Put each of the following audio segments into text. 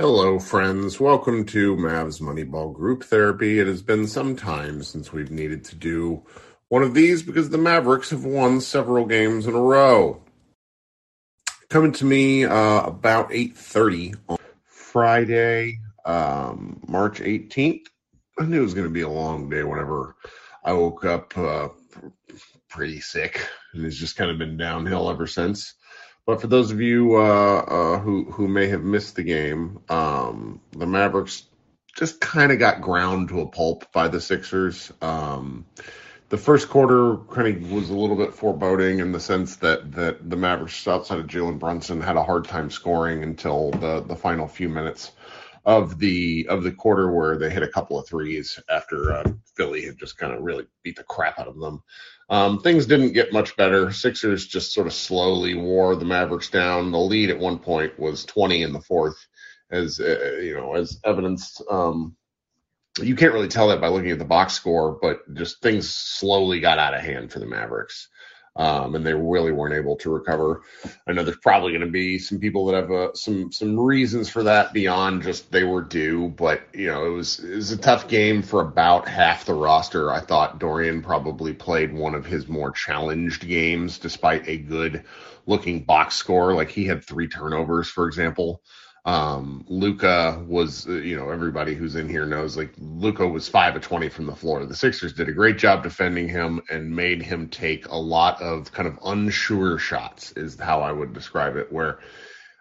Hello, friends. Welcome to Mavs Moneyball Group Therapy. It has been some time since we've needed to do one of these because the Mavericks have won several games in a row. Coming to me uh, about 8.30 on Friday, um, March 18th. I knew it was going to be a long day whenever I woke up uh, pretty sick. And it's just kind of been downhill ever since. But for those of you uh, uh, who who may have missed the game, um, the Mavericks just kind of got ground to a pulp by the Sixers. Um, the first quarter kind of was a little bit foreboding in the sense that that the Mavericks outside of Jalen Brunson had a hard time scoring until the the final few minutes of the of the quarter where they hit a couple of threes after uh, Philly had just kind of really beat the crap out of them. Um, things didn't get much better. Sixers just sort of slowly wore the Mavericks down. The lead at one point was 20 in the fourth, as uh, you know, as evidenced. Um, you can't really tell that by looking at the box score, but just things slowly got out of hand for the Mavericks um, and they really weren't able to recover. I know there's probably going to be some people that have uh, some some reasons for that beyond just they were due, but you know it was it was a tough game for about half the roster. I thought Dorian probably played one of his more challenged games, despite a good looking box score. Like he had three turnovers, for example. Um, Luka was, uh, you know, everybody who's in here knows like Luka was five of 20 from the floor. The Sixers did a great job defending him and made him take a lot of kind of unsure shots, is how I would describe it, where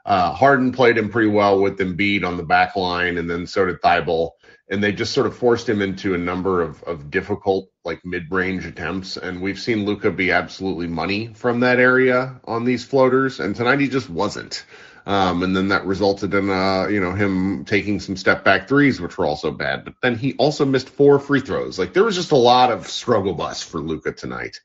uh, Harden played him pretty well with Embiid on the back line, and then so did Thybulle. And they just sort of forced him into a number of, of difficult, like mid range attempts. And we've seen Luka be absolutely money from that area on these floaters. And tonight he just wasn't. Um, and then that resulted in, uh, you know, him taking some step back threes, which were also bad. But then he also missed four free throws. Like there was just a lot of struggle bus for Luka tonight.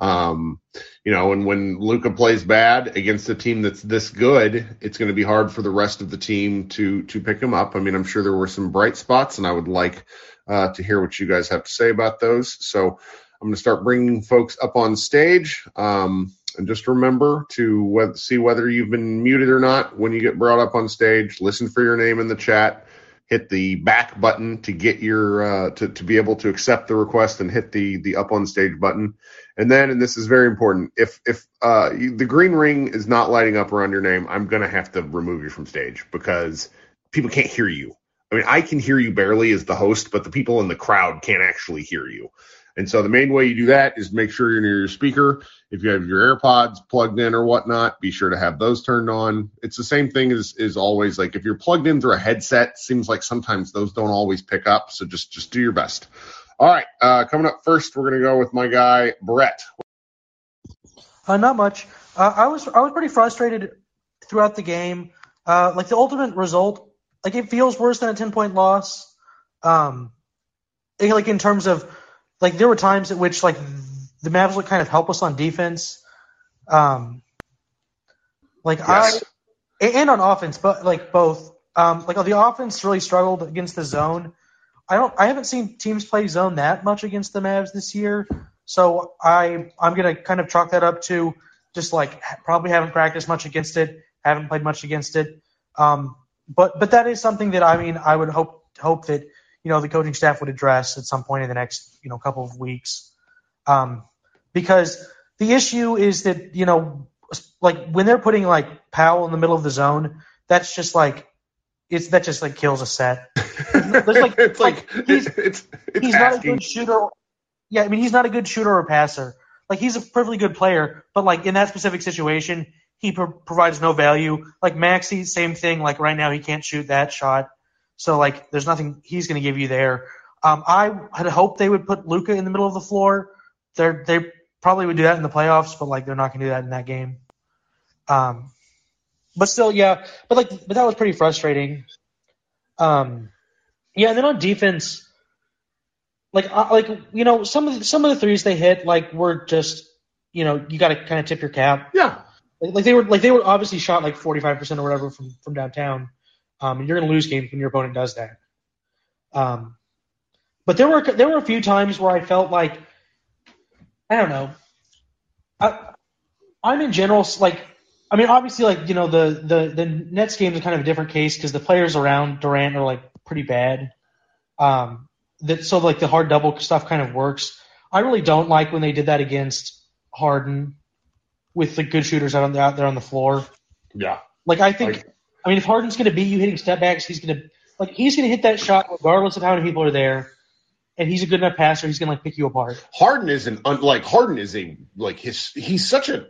Um, you know, and when Luka plays bad against a team that's this good, it's going to be hard for the rest of the team to to pick him up. I mean, I'm sure there were some bright spots, and I would like uh, to hear what you guys have to say about those. So I'm going to start bringing folks up on stage. Um, and just remember to see whether you've been muted or not when you get brought up on stage. Listen for your name in the chat. Hit the back button to get your uh, to to be able to accept the request, and hit the the up on stage button. And then, and this is very important, if if uh, the green ring is not lighting up around your name, I'm gonna have to remove you from stage because people can't hear you. I mean, I can hear you barely as the host, but the people in the crowd can't actually hear you. And so the main way you do that is make sure you're near your speaker. If you have your AirPods plugged in or whatnot, be sure to have those turned on. It's the same thing as is always like if you're plugged in through a headset, seems like sometimes those don't always pick up. So just just do your best. All right, uh, coming up first, we're gonna go with my guy Brett. Uh, not much. Uh, I was I was pretty frustrated throughout the game. Uh, like the ultimate result like it feels worse than a ten point loss. Um, like in terms of like there were times at which like the Mavs looked kind of helpless on defense. Um, like Yes. I and on offense, but like both. Um, like the offense really struggled against the zone. I don't. I haven't seen teams play zone that much against the Mavs this year, so I I'm gonna kind of chalk that up to just like probably haven't practiced much against it, haven't played much against it. Um, but but that is something that I mean I would hope hope that you know the coaching staff would address at some point in the next you know couple of weeks, um, because the issue is that you know like when they're putting like Powell in the middle of the zone, that's just like it's that just like kills a set. There's like it's like, he's it's it's he's not a good shooter. Yeah, I mean he's not a good shooter or passer. Like he's a perfectly good player, but like in that specific situation, he pro- provides no value. Like Maxi, same thing. Like right now, he can't shoot that shot, so like there's nothing he's going to give you there. Um, I had hoped they would put Luka in the middle of the floor. They're they probably would do that in the playoffs, but like they're not going to do that in that game. Um, but still, yeah. But like, but that was pretty frustrating. Um, yeah, and then on defense, like, uh, like you know, some of the, some of the threes they hit like were just, you know, you got to kind of tip your cap. Yeah, Like, like they were like they were obviously shot like 45 percent or whatever from from downtown. Um, and you're gonna lose games when your opponent does that. Um, but there were there were a few times where I felt like I don't know. I I'm in general like I mean obviously like you know the the the Nets game is kind of a different case because the players around Durant are like pretty bad. Um, that so like the hard double stuff kind of works. I really don't like when they did that against Harden with the good shooters out, on the, out there on the floor. yeah. Like I think, I mean, if Harden's going to beat you hitting step backs, he's going to like he's going to hit that shot regardless of how many people are there, and he's a good enough passer. He's going to like pick you apart. Harden is an like Harden is a like his he's such a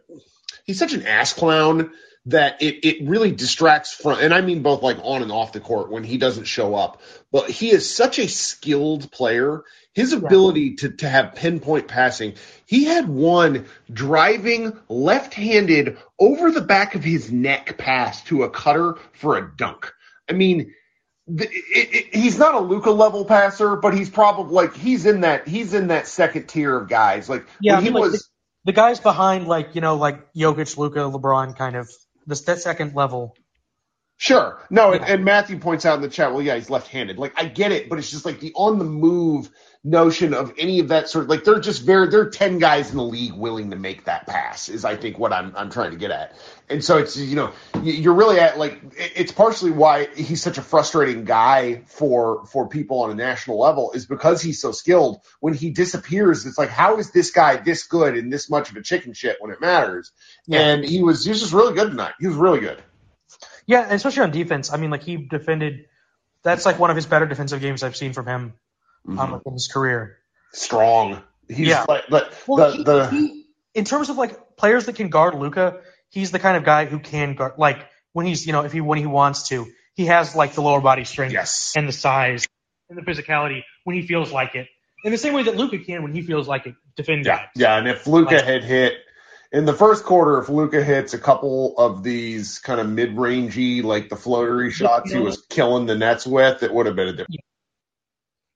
he's such an ass clown that it it really distracts from and I mean both like on and off the court when he doesn't show up. But he is such a skilled player. His ability to to have pinpoint passing. He had one driving left-handed over the back of his neck pass to a cutter for a dunk. I mean, the- it, it, he's not a Luka level passer, but he's probably like he's in that he's in that second tier of guys. Like Yeah, he like, was The guys behind, like you know, like Jokic, Luka, LeBron, kind of that second level. sure no, and, Yeah. and Matthew points out in the chat, well, yeah, he's left-handed. Like I get it, but it's just like the on the move notion of any of that sort of like they're just very there are ten guys in the league willing to make that pass is I think what I'm I'm trying to get at. And so it's you know you- you're really at like it's partially why he's such a frustrating guy for for people on a national level is because he's so skilled. When he disappears, it's like how is this guy this good and this much of a chicken shit when it matters? Yeah. And he was he was just really good tonight. He was really good. Yeah, and especially on defense. I mean, like he defended. That's like one of his better defensive games I've seen from him um, in his career. Strong. He's Yeah. like but Well, the he, the he, in terms of like players that can guard Luka, he's the kind of guy who can guard. Like when he's, you know, if he when he wants to, he has like the lower body strength yes. and the size and the physicality when he feels like it. In the same way that Luka can when he feels like it, defend Yeah, guys. yeah, and if Luka Like- had hit in the first quarter, if Luka hits a couple of these kind of mid-rangey, like the floatery shots he was killing the Nets with, it would have been a different.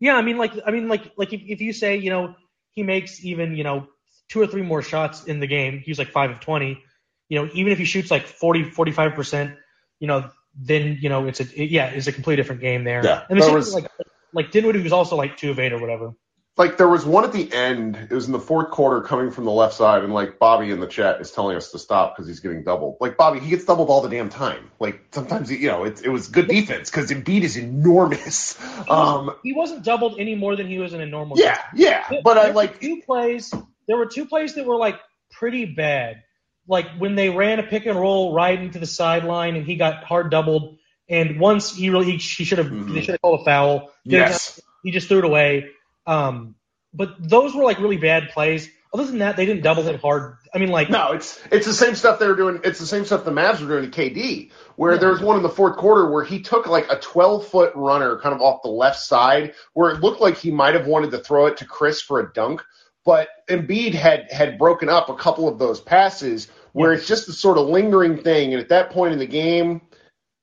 Yeah, I mean, like, I mean, like, like if, if you say, you know, he makes even, you know, two or three more shots in the game, he's like five of twenty. You know, even if he shoots like 40, 45 percent, you know, then you know it's a it, yeah, it's a completely different game there. Yeah, and the same was- thing, like like Dinwiddie was also like two of eight or whatever. Like there was one at the end. It was in the fourth quarter, coming from the left side, and like Bobby in the chat is telling us to stop because he's getting doubled. Like Bobby, he gets doubled all the damn time. Like sometimes, you know, it, it was good defense because Embiid is enormous. Um, he wasn't doubled any more than he was in a normal. yeah, yeah, game. but There were like two plays. There were two plays that were like pretty bad. Like when they ran a pick and roll right into the sideline and he got hard doubled. And once he really he, he should have Mhm. they should have called a foul. Yes. he just threw it away. Um, but those were like really bad plays. Other than that, they didn't double him hard. I mean, like No, it's it's the same stuff they were doing. It's the same stuff the Mavs were doing to KD, where Yeah. there was one in the fourth quarter where he took like a 12 foot runner kind of off the left side, where it looked like he might have wanted to throw it to Chriss for a dunk, but Embiid had had broken up a couple of those passes where it's just the sort of lingering thing, and at that point in the game,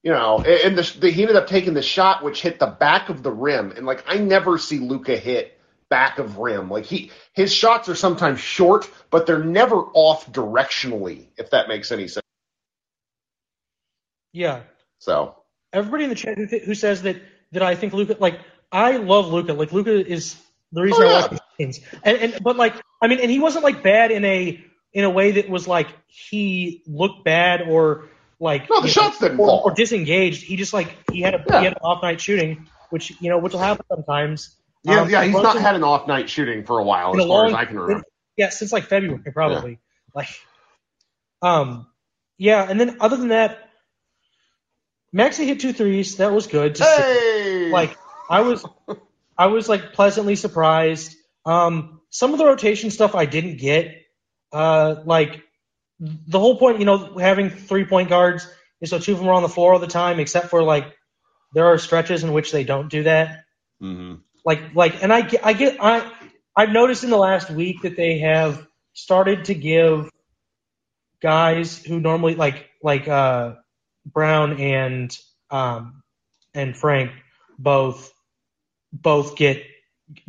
you know, and the, the, he ended up taking the shot which hit the back of the rim, and like I never see Luka hit back of rim. Like he his shots are sometimes short, but they're never off directionally. If that makes any sense. Yeah. So everybody in the chat who, who says that that I think Luka like I love Luka. Like Luka is the reason oh, yeah. I watch these games. And and but like I mean, and he wasn't like bad in a in a way that was like he looked bad or like no the shots know, didn't or, fall. or disengaged. He just like he had a yeah. he had an off night shooting, which you know which will happen sometimes. Yeah, um, yeah, he's not had an off night shooting for a while, as far long, as I can remember. Yeah, since like February probably. Yeah. Like, um, yeah, and then other than that, Maxi hit two threes. That was good. hey! Like I was, I was like pleasantly surprised. Um, some of the rotation stuff I didn't get. Uh, like the whole point, you know, having three point guards is so two of them are on the floor all the time, except for like there are stretches in which they don't do that. Mm-hmm. Like, like, and I, I get, I, I've noticed in the last week that they have started to give guys who normally like, like, uh, Brown and, um, and Frank both, both get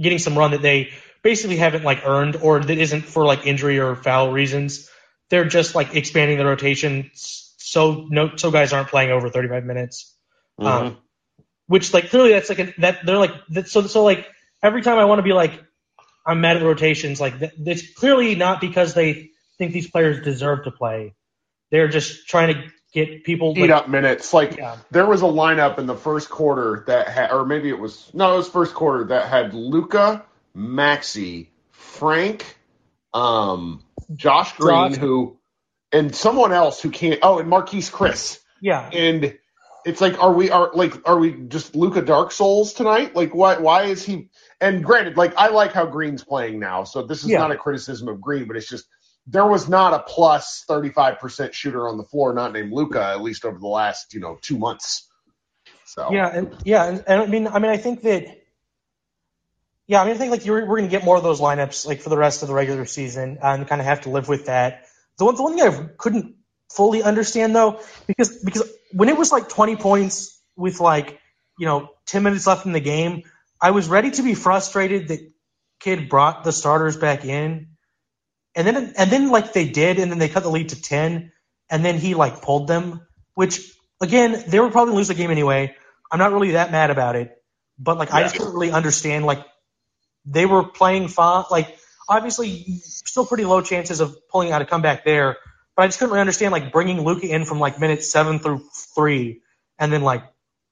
getting some run that they basically haven't like earned or that isn't for like injury or foul reasons. They're just like expanding the rotation so no so guys aren't playing over 35 minutes. Mm-hmm. Um, which like clearly that's like a, that they're like that, so so like every time I want to be like I'm mad at the rotations like that, it's clearly not because they think these players deserve to play. They're just trying to get people eat like, up minutes. Like yeah. there was a lineup in the first quarter that had, or maybe it was no, it was first quarter that had Luka, Maxi, Frank, um, Josh Green, Josh. who, and someone else who can't. Oh, and Marquese Chriss. Yeah, and it's like, are we are like are we just Luka Dark Souls tonight? Like, why why is he? And granted, like I like how Green's playing now, so this is yeah. not a criticism of Green, but it's just there was not a plus 35% shooter on the floor not named Luka, at least over the last you know two months. So yeah, and yeah, and, and I mean, I mean, I think that yeah, I mean, I think like we're going to get more of those lineups like for the rest of the regular season, and kind of have to live with that. The one, the one thing I couldn't fully understand though, because because when it was like 20 points with like you know 10 minutes left in the game, I was ready to be frustrated that Kidd brought the starters back in, and then and then like they did, and then they cut the lead to 10, and then he like pulled them, which again they were probably lose the game anyway. I'm not really that mad about it, but like yeah. I just couldn't really understand like they were playing fine. Like obviously still pretty low chances of pulling out a comeback there but I just couldn't really understand like bringing Luka in from like minutes seven through three, and then like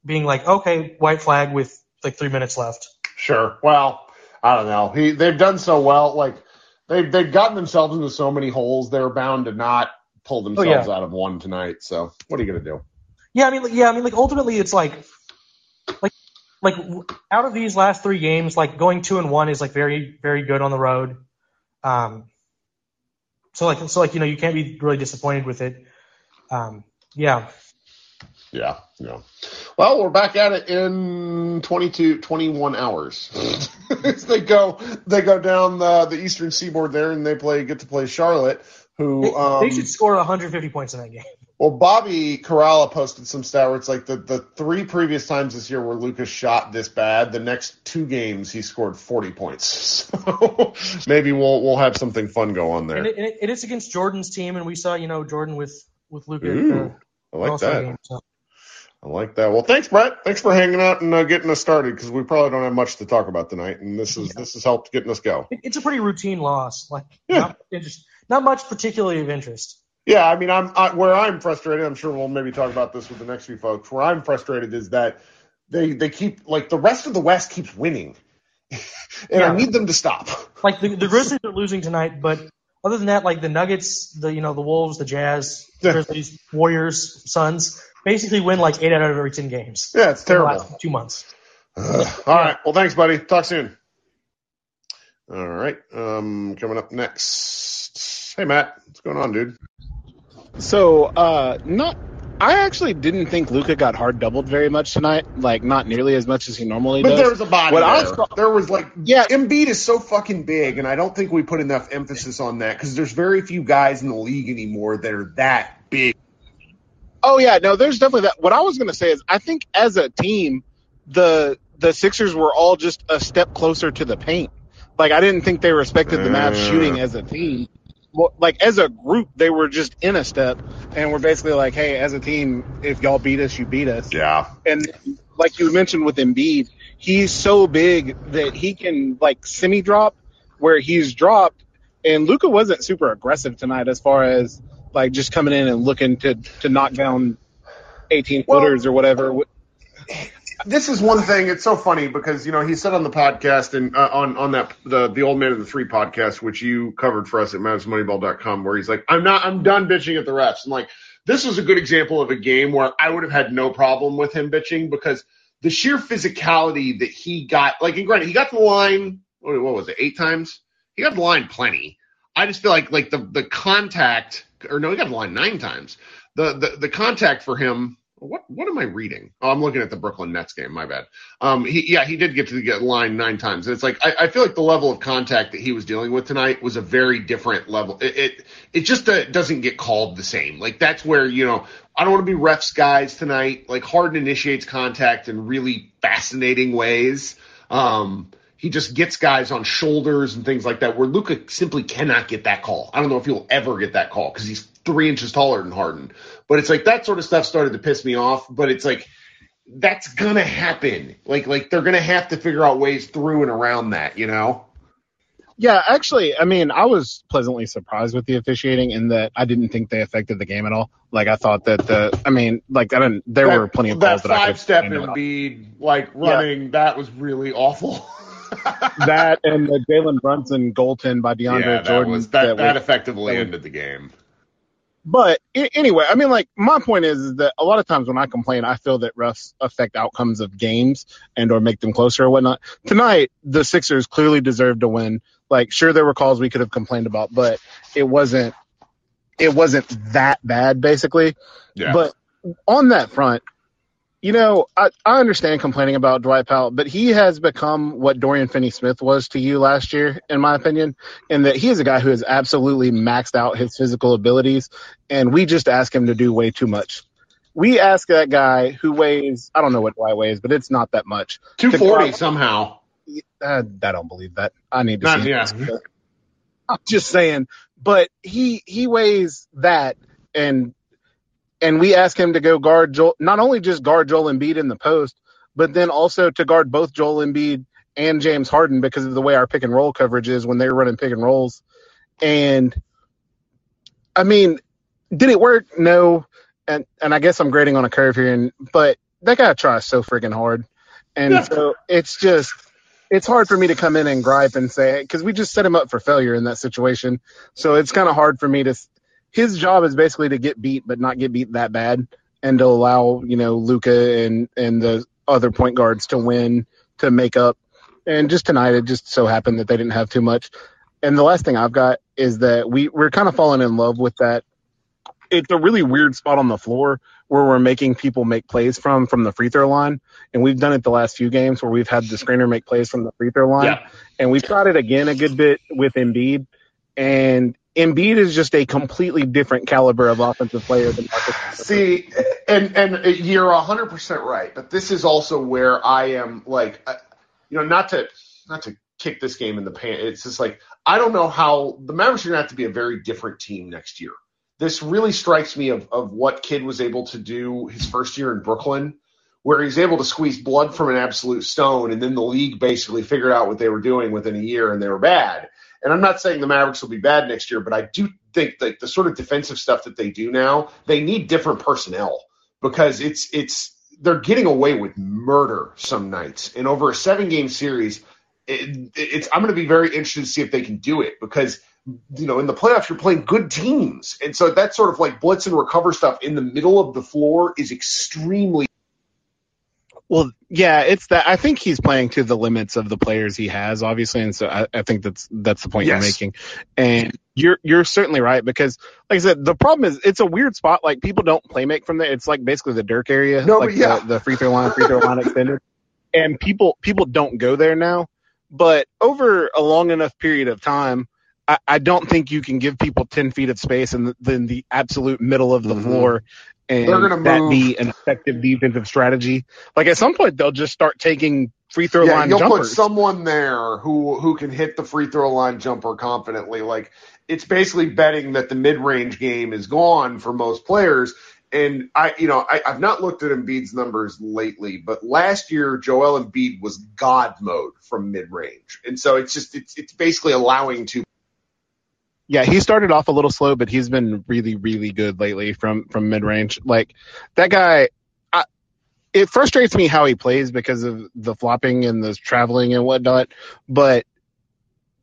being like, okay, white flag with like three minutes left. Sure. Well, I don't know. He they've done so well. Like they've they've gotten themselves into so many holes. They're bound to not pull oh, themselves oh, yeah. out of one tonight. So what are you gonna do? Yeah, I mean, like, yeah, I mean, like ultimately, it's like, like, like out of these last three games, like going two and one is like very, very good on the road. Um, so like so like you know you can't be really disappointed with it. Um, yeah. Yeah, yeah. Well, we're back at it in 22, 21 hours. they go, they go down the, the eastern seaboard there, and they play, get to play Charlotte, who they, um, they should score 150 points in that game. Well, Bobby Karalla posted some stat where it's like the, the three previous times this year where Luka's shot this bad, the next two games he scored 40 points. So maybe we'll we'll have something fun go on there. And, it, and it is against Jordan's team, and we saw you know Jordan with with Luka's. Ooh, I like that. Game, so. I like that. Well, thanks, Brett. Thanks for hanging out and uh, getting us started because we probably don't have much to talk about tonight, and this is yeah. this has helped getting us go. It's a pretty routine loss, like yeah. not, not much particularly of interest. Yeah, I mean, I'm I, where I'm frustrated. I'm sure we'll maybe talk about this with the next few folks. Where I'm frustrated is that they they keep like the rest of the West keeps winning, and yeah. I need them to stop. Like the, the Grizzlies are losing tonight, but other than that, like the Nuggets, the you know the Wolves, the Jazz, yeah. Grizzlies, Warriors, Suns, basically win like eight out of every ten games. Yeah, it's terrible. two months. Uh, all right. Well, thanks, buddy. Talk soon. All right. Um, coming up next. Hey, Matt. What's going on, dude? So, uh, not. I actually didn't think Luka got hard doubled very much tonight. Like, not nearly as much as he normally but does. But there was a body what there. Was, there was like, yeah, Embiid is so fucking big, and I don't think we put enough emphasis on that because there's very few guys in the league anymore that are that big. Oh yeah, no, there's definitely that. What I was going to say is, I think as a team, the the Sixers were all just a step closer to the paint. Like I didn't think they respected the Mavs shooting as a team. Well, like as a group, they were just in a step, and we're basically like, hey, as a team, if y'all beat us, you beat us. Yeah. And like you mentioned with Embiid, he's so big that he can like semi drop where he's dropped. And Luka wasn't super aggressive tonight as far as like just coming in and looking to to knock down 18 Well- footers or whatever. This is one thing. It's so funny because you know he said on the podcast and uh, on on that the the old man of the three podcast, which you covered for us at MavsMoneyball.com, where he's like, "I'm not, I'm done bitching at the refs." And like, this was a good example of a game where I would have had no problem with him bitching because the sheer physicality that he got. Like, and granted, he got the line. What was it? Eight times. He got the line plenty. I just feel like like the the contact, or no, he got the line nine times. The the the contact for him what what am I reading? Oh, I'm looking at the Brooklyn Nets game. My bad. Um, he yeah, he did get to the line nine times. And it's like I, I feel like the level of contact that he was dealing with tonight was a very different level. It it, it just uh, doesn't get called the same. Like that's where you know I don't want to be refs guys tonight. Like Harden initiates contact in really fascinating ways. Um, he just gets guys on shoulders and things like that where Luka simply cannot get that call. I don't know if he'll ever get that call because he's three inches taller than Harden. But it's like that sort of stuff started to piss me off. But it's like that's gonna happen. Like like they're gonna have to figure out ways through and around that, you know? Yeah, actually, I mean, I was pleasantly surprised with the officiating in that I didn't think they affected the game at all. Like I thought that the, I mean, like I didn't. There that, were plenty of that calls that I five step explain about. Embiid like running. That was really awful. that and the Jalen Brunson goaltend by DeAndre yeah, that Jordan. was that, that was- effectively that ended the game. But anyway, I mean, like my point is, is that a lot of times when I complain, I feel that refs affect outcomes of games and or make them closer or whatnot. Tonight, the Sixers clearly deserved to win. Like, sure, there were calls we could have complained about, but it wasn't. It wasn't that bad, basically. Yeah. But on that front, you know, I, I understand complaining about Dwight Powell, but he has become what Dorian Finney-Smith was to you last year, in my opinion, in that he is a guy who has absolutely maxed out his physical abilities, and we just ask him to do way too much. We ask that guy who weighs, I don't know what Dwight weighs, but it's not that much. Two forty To- somehow. Uh, I don't believe that. I need to Not- see. yeah. this. I'm just saying, but he he weighs that, and and we ask him to go guard Joel, not only just guard Joel Embiid in the post, but then also to guard both Joel Embiid and James Harden because of the way our pick and roll coverage is when they're running pick and rolls. And I mean, did it work? No. And and I guess I'm grading on a curve here, and but that guy tries so freaking hard, and Yeah. so it's just it's hard for me to come in and gripe and say because we just set him up for failure in that situation. So it's kind of hard for me to. His job is basically to get beat, but not get beat that bad, and to allow you know Luka and and the other point guards to win to make up. And just tonight, it just so happened that they didn't have too much. And the last thing I've got is that we we're kind of falling in love with that. It's a really weird spot on the floor where we're making people make plays from from the free throw line, and we've done it the last few games where we've had the screener make plays from the free throw line, Yeah. and we've tried it again a good bit with Embiid, and Embiid is just a completely different caliber of offensive player than Marcus. See, and and you're hundred percent right, but this is also where I am like, you know, not to not to kick this game in the pan. It's just like I don't know how the Mavericks are gonna have to be a very different team next year. This really strikes me of of what Kidd was able to do his first year in Brooklyn, where he's able to squeeze blood from an absolute stone, and then the league basically figured out what they were doing within a year, and they were bad. And I'm not saying the Mavericks will be bad next year, but I do think that the sort of defensive stuff that they do now, they need different personnel because it's it's they're getting away with murder some nights. And over a seven game series, it, it's I'm going to be very interested to see if they can do it because you know in the playoffs you're playing good teams, and so that sort of like blitz and recover stuff in the middle of the floor is extremely Well, yeah, it's that. I think he's playing to the limits of the players he has, obviously, and so I, I think that's that's the point Yes. you're making. And you're you're certainly right because, like I said, the problem is it's a weird spot. Like people don't play make from there. It's like basically the Dirk area, No, like yeah. the, the free throw line, free throw line extended, and people people don't go there now. But over a long enough period of time, I, I don't think you can give people ten feet of space and then the absolute middle of the Mhm. floor and They're gonna that move- be an effective defensive strategy. Like at some point, they'll just start taking free throw yeah, line you'll put someone there who who can hit the free throw line jumper confidently. Like it's basically betting that the mid range game is gone for most players. And I, you know, I, I've not looked at Embiid's numbers lately, but last year Joel Embiid was God mode from mid range, and so it's just it's it's basically allowing to. Yeah, he started off a little slow, but he's been really, really good lately from from mid range. Like that guy, I, it frustrates me how he plays because of the flopping and the traveling and whatnot. But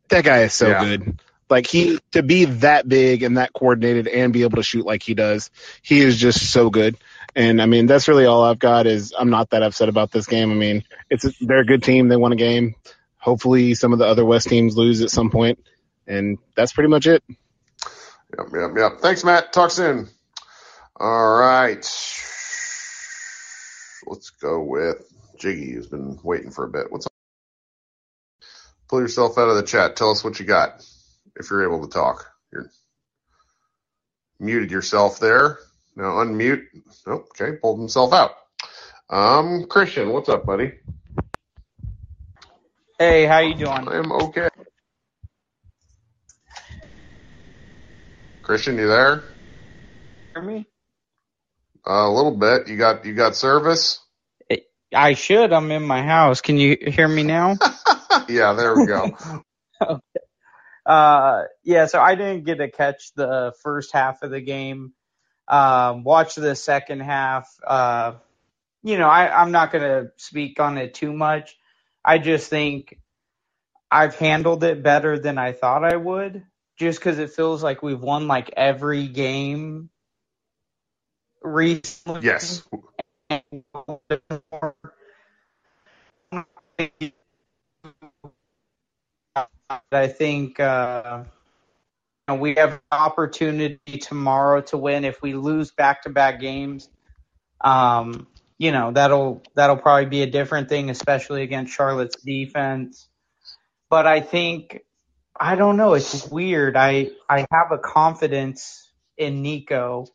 that guy is so Yeah. good. Like he to be that big and that coordinated and be able to shoot like he does, he is just so good. And I mean, that's really all I've got. Is I'm not that upset about this game. I mean, it's a, they're a good team. They won a game. Hopefully, some of the other West teams lose at some point, and that's pretty much it. Yep, yep, yep. Thanks, Matt. Talk soon. All right, let's go with Jiggy, who's been waiting for a bit. What's up? Pull yourself out of the chat. Tell us what you got if you're able to talk. You're muted yourself there. Now unmute. Oh, okay, pulled himself out. Um, Christian, what's up, buddy? Hey, how you doing? I'm okay. Christian, you there? Hear me? Uh, a little bit. You got you got service? I should. I'm in my house. Can you hear me now? yeah, there we go. okay. uh, yeah. So I didn't get to catch the first half of the game. Um, watch the second half. Uh, you know, I, I'm not gonna speak on it too much. I just think I've handled it better than I thought I would. Just because it feels like we've won like every game recently. yes. I think uh, we have an opportunity tomorrow to win. If we lose back-to-back games, um, you know that'll that'll probably be a different thing, especially against Charlotte's defense. But I think I don't know. It's weird. I I have a confidence in Nico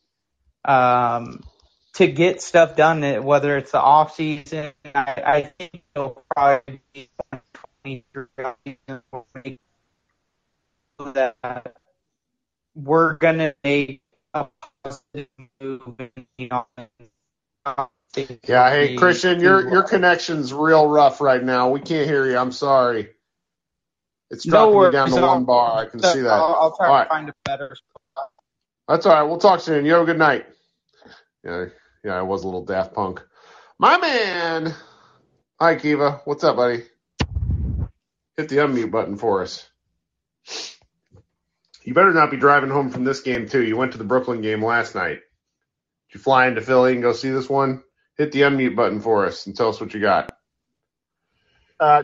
um, to get stuff done. Whether it's the off season, I, I think he'll probably be 23 that we're gonna make a positive move. Yeah. Hey, Christian, your your connection's real rough right now. We can't hear you. I'm sorry. It's No dropping you worries. down to one bar. I can see that. I'll, I'll try All to right. find a better spot. That's all right. We'll talk soon. You have a good night. Yeah, yeah, I was a little Daft Punk. My man. Hi, Kiva. What's up, buddy? Hit the unmute button for us. You better not be driving home from this game too. You went to the Brooklyn game last night. Did you fly into Philly and go see this one? Hit the unmute button for us and tell us what you got. Uh,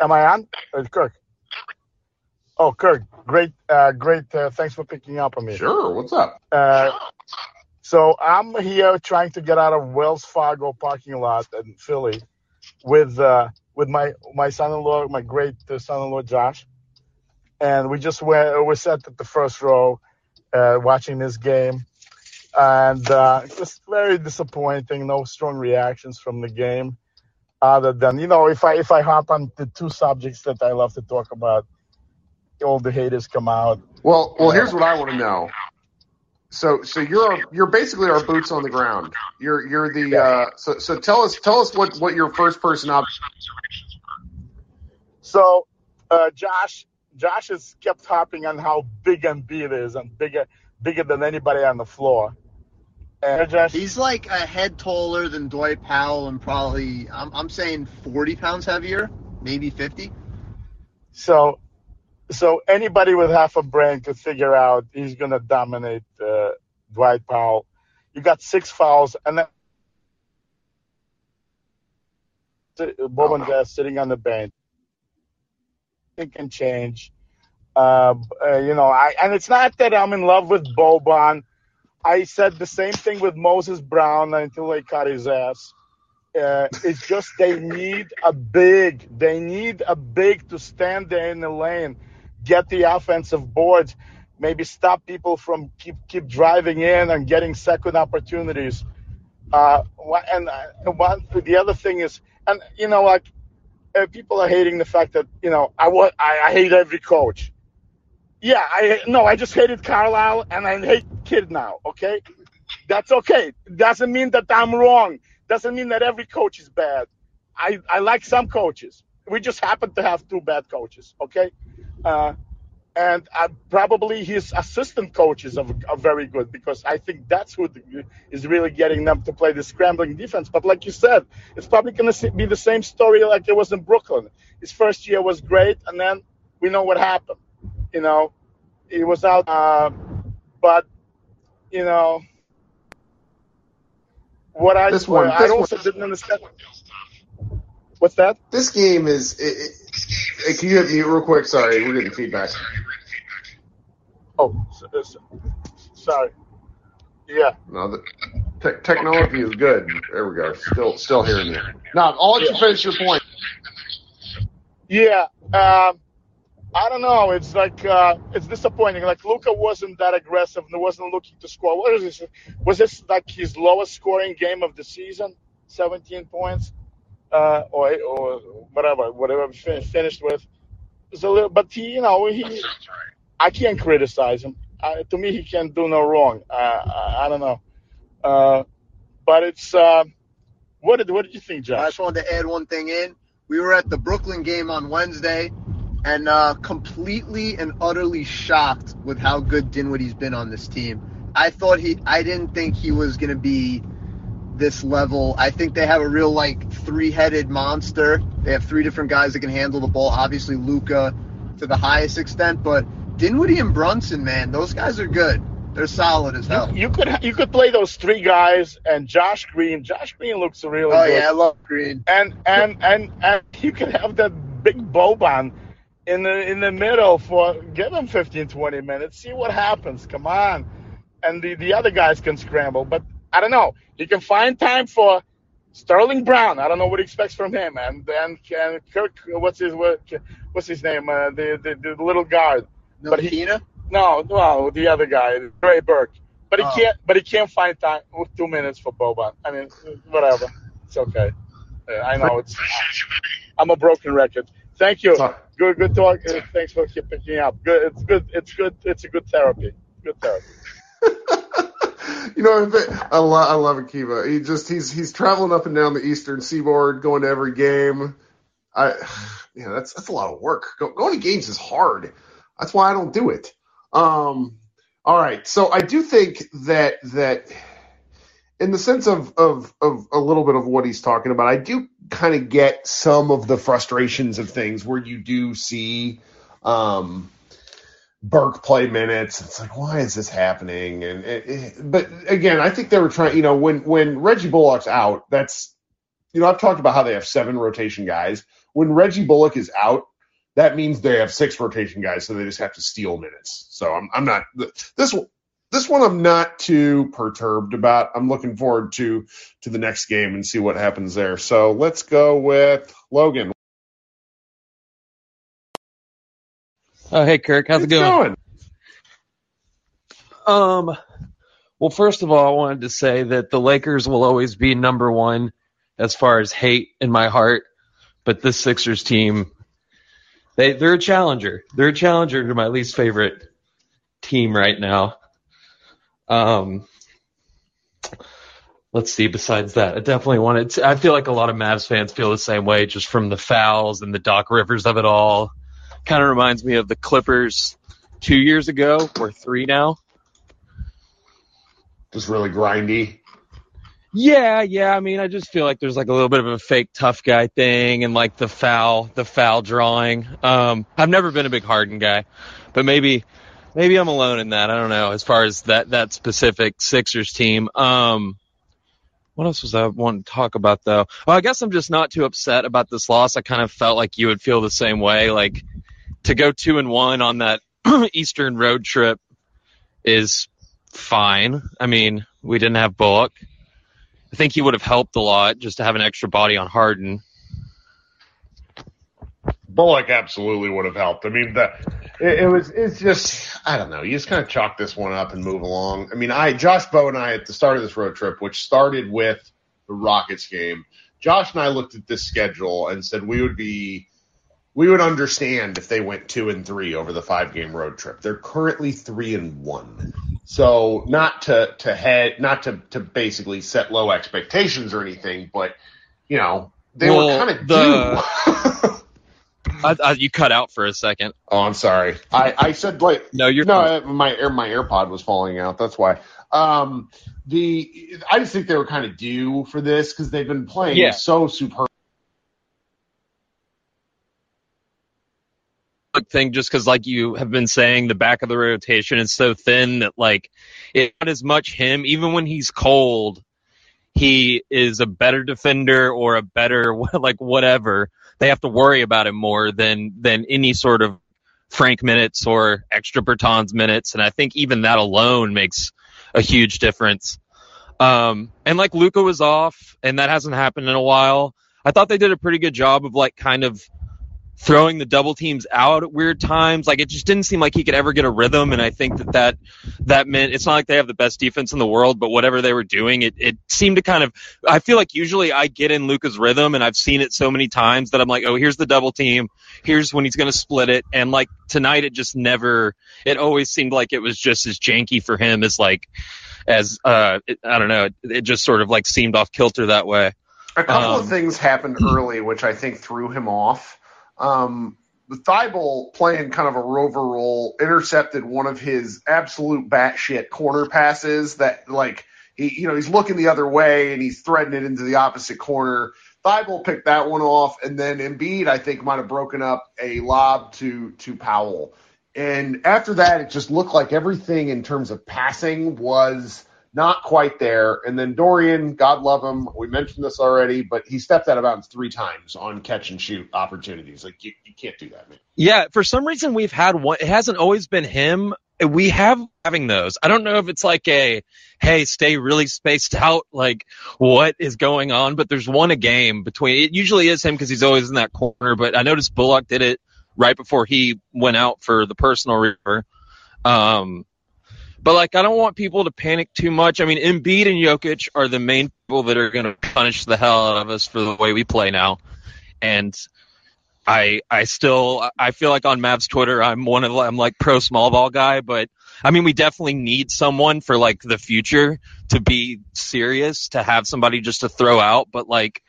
am I on? Kirk. Oh, Kirk, great, uh, great. Uh, thanks for picking up on me. Sure. What's up? Uh, so I'm here trying to get out of Wells Fargo parking lot in Philly with uh, with my my son-in-law, my great uh, son-in-law Josh, and we just went. We sat at the first row uh, watching this game, and uh, was very disappointing. No strong reactions from the game, other than you know, if I if I hop on the two subjects that I love to talk about, all the haters come out. Well, well, here's what I want to know. So, so you're you're basically our boots on the ground. You're you're the uh, so so tell us tell us what what your first person observations were. So, uh, Josh, Josh has kept harping on how big Embiid is and bigger, bigger than anybody on the floor. And Josh, He's like a head taller than Dwight Powell and probably I'm I'm saying 40 pounds heavier, maybe 50. so, so anybody with half a brain could figure out he's gonna dominate uh, Dwight Powell. You got six fouls, and then Boban uh, sitting on the bench. It can change. Uh, uh, you know, I and it's not that I'm in love with Boban. I said the same thing with Moses Brown until they cut his ass. Uh, it's just they need a big. They need a big to stand there in the lane, get the offensive boards. maybe stop people from keep keep driving in and getting second opportunities. Uh, and uh, one the other thing is, and you know, like uh, people are hating the fact that you know I I, I hate every coach. Yeah, I no, I just hated Carlisle and I hate Kidd now. Okay, that's okay. Doesn't mean that I'm wrong. Doesn't mean that every coach is bad. I I like some coaches. We just happen to have two bad coaches. Okay, uh, and uh, probably his assistant coaches are, are, very good because I think that's who the, is really getting them to play the scrambling defense. But like you said, it's probably going to be the same story like it was in Brooklyn. His first year was great, and then we know what happened. You know, he was out, uh, but you know what I this one, I this also one. didn't understand. What's that? This game is. It, it, can you hit mute real quick? Sorry, we're getting feedback. Oh, sorry. Yeah. No, the te- technology is good. There we go. Still, still hearing you. Now, I'll let you finish your point. Yeah. Um, I don't know. It's like uh, it's disappointing. Like Luka wasn't that aggressive and wasn't looking to score. What is this? Was this like his lowest scoring game of the season? 17 points uh, or or whatever, whatever we finished with. It's a little, but he, you know, he. I can't criticize him. Uh, to me, he can't do no wrong. Uh, I, I, don't know, uh, but it's. Uh, what did What did you think, Josh? I just wanted to add one thing in. We were at the Brooklyn game on Wednesday, and uh, completely and utterly shocked with how good Dinwiddie's been on this team. I thought he. I didn't think he was going to be this level. I think they have a real like three-headed monster. They have three different guys that can handle the ball. Obviously Luka to the highest extent, but Dinwiddie and Brunson, man, those guys are good. They're solid as hell. You, you could you could play those three guys and Josh Green. Josh Green looks really oh, good. yeah, I love Green. And and and and you could have that big Boban in the in the middle for give him 15 20 minutes. See what happens. Come on. And the the other guys can scramble, but I don't know. He can find time for Sterling Brown. I don't know what he expects from him. And then and Kirk, what's his what, what's his name? Uh, the, the the little guard. No, but he no, no, the other guy, Trey Burke. But he oh. can't. But he can't find time with two minutes for Boban. I mean, whatever. It's okay. I know it's. I'm a broken record. Thank you. Good, good talk. Thanks for picking up. Good. It's good. It's good. It's a good therapy. Good therapy. you know, I love, I love Akiva. He just he's he's traveling up and down the eastern seaboard, going to every game. I, yeah, that's that's a lot of work. Go, going to games is hard. That's why I don't do it. Um, all right, so I do think that that in the sense of of of a little bit of what he's talking about, I do kind of get some of the frustrations of things where you do see. Um, Burke play minutes. It's like, why is this happening? And it, it, but again, I think they were trying. You know, when when Reggie Bullock's out, that's you know I've talked about how they have seven rotation guys. When Reggie Bullock is out, that means they have six rotation guys, so they just have to steal minutes. So I'm I'm not this this one I'm not too perturbed about. I'm looking forward to to the next game and see what happens there. So let's go with Logan. Oh, hey, Kirk. How's it going? going? Um, well, first of all, I wanted to say that the Lakers will always be number one as far as hate in my heart, but this Sixers team, they they're a challenger. They're a challenger to my least favorite team right now. Um, let's see. Besides that, I definitely wanted. To, I feel like a lot of Mavs fans feel the same way, just from the fouls and the Doc Rivers of it all kind of reminds me of the Clippers two years ago or three now. Just really grindy. Yeah, yeah. I mean, I just feel like there's like a little bit of a fake tough guy thing and like the foul, the foul drawing. Um, I've never been a big Harden guy, but maybe, maybe I'm alone in that. I don't know. As far as that, that specific Sixers team. Um, what else was I wanting to talk about though? Well, I guess I'm just not too upset about this loss. I kind of felt like you would feel the same way. Like, to go two and one on that Eastern road trip is fine. I mean, we didn't have Bullock. I think he would have helped a lot just to have an extra body on Harden. Bullock absolutely would have helped. I mean, the it, it, was it's just I don't know. You just kind of chalk this one up and move along. I mean, I Josh Bowe and I at the start of this road trip, which started with the Rockets game, Josh and I looked at this schedule and said we would be we would understand if they went two and three over the five game road trip. They're currently three and one. So not to to head not to to basically set low expectations or anything, but you know, they well, were kind of the... I, I, you cut out for a second. Oh, I'm sorry. I, I said like no, you're no. My my AirPod was falling out. That's why. Um, the I just think they were kind of due for this because they've been playing yeah. so superb. Thing just because like you have been saying the back of the rotation is so thin that like it's not as much him. Even when he's cold he is a better defender or a better like whatever. They have to worry about him more than than any sort of frank minutes or extra Bertans minutes and i think even that alone makes a huge difference. Um and like Luka was off and that hasn't happened in a while. I thought they did a pretty good job of like kind of throwing the double teams out at weird times. Like it just didn't seem like he could ever get a rhythm. And I think that that, that meant it's not like they have the best defense in the world, but whatever they were doing, it, it seemed to kind of, I feel like usually I get in Luka's rhythm and I've seen it so many times that I'm like, oh, here's the double team. Here's when he's going to split it. And like tonight, it just never, it always seemed like it was just as janky for him as like, as, uh, it, I don't know, it, it just sort of like seemed off kilter that way. A couple um, of things happened early, which I think threw him off. Um, the Thybulle playing kind of a rover role intercepted one of his absolute batshit corner passes that like he you know he's looking the other way and he's threading it into the opposite corner. Thybulle picked that one off, and then Embiid I think might have broken up a lob to to Powell. And after that, it just looked like everything in terms of passing was not quite there. And then Dorian, God love him, we mentioned this already, but he stepped out of bounds three times on catch and shoot opportunities. Like you, you can't do that, man. Yeah, for some reason we've had one. It hasn't always been him. We have having those. I don't know if it's like a, hey, stay really spaced out. Like what is going on? But there's one a game between. It usually is him because he's always in that corner. But I noticed Bullock did it right before he went out for the personal river. Um, but like, I don't want people to panic too much. I mean, Embiid and Jokic are the main people that are going to punish the hell out of us for the way we play now. And I, I still, I feel like on Mavs Twitter, I'm one of, I'm like pro small ball guy, but I mean, we definitely need someone for like the future to be serious, to have somebody just to throw out. But like,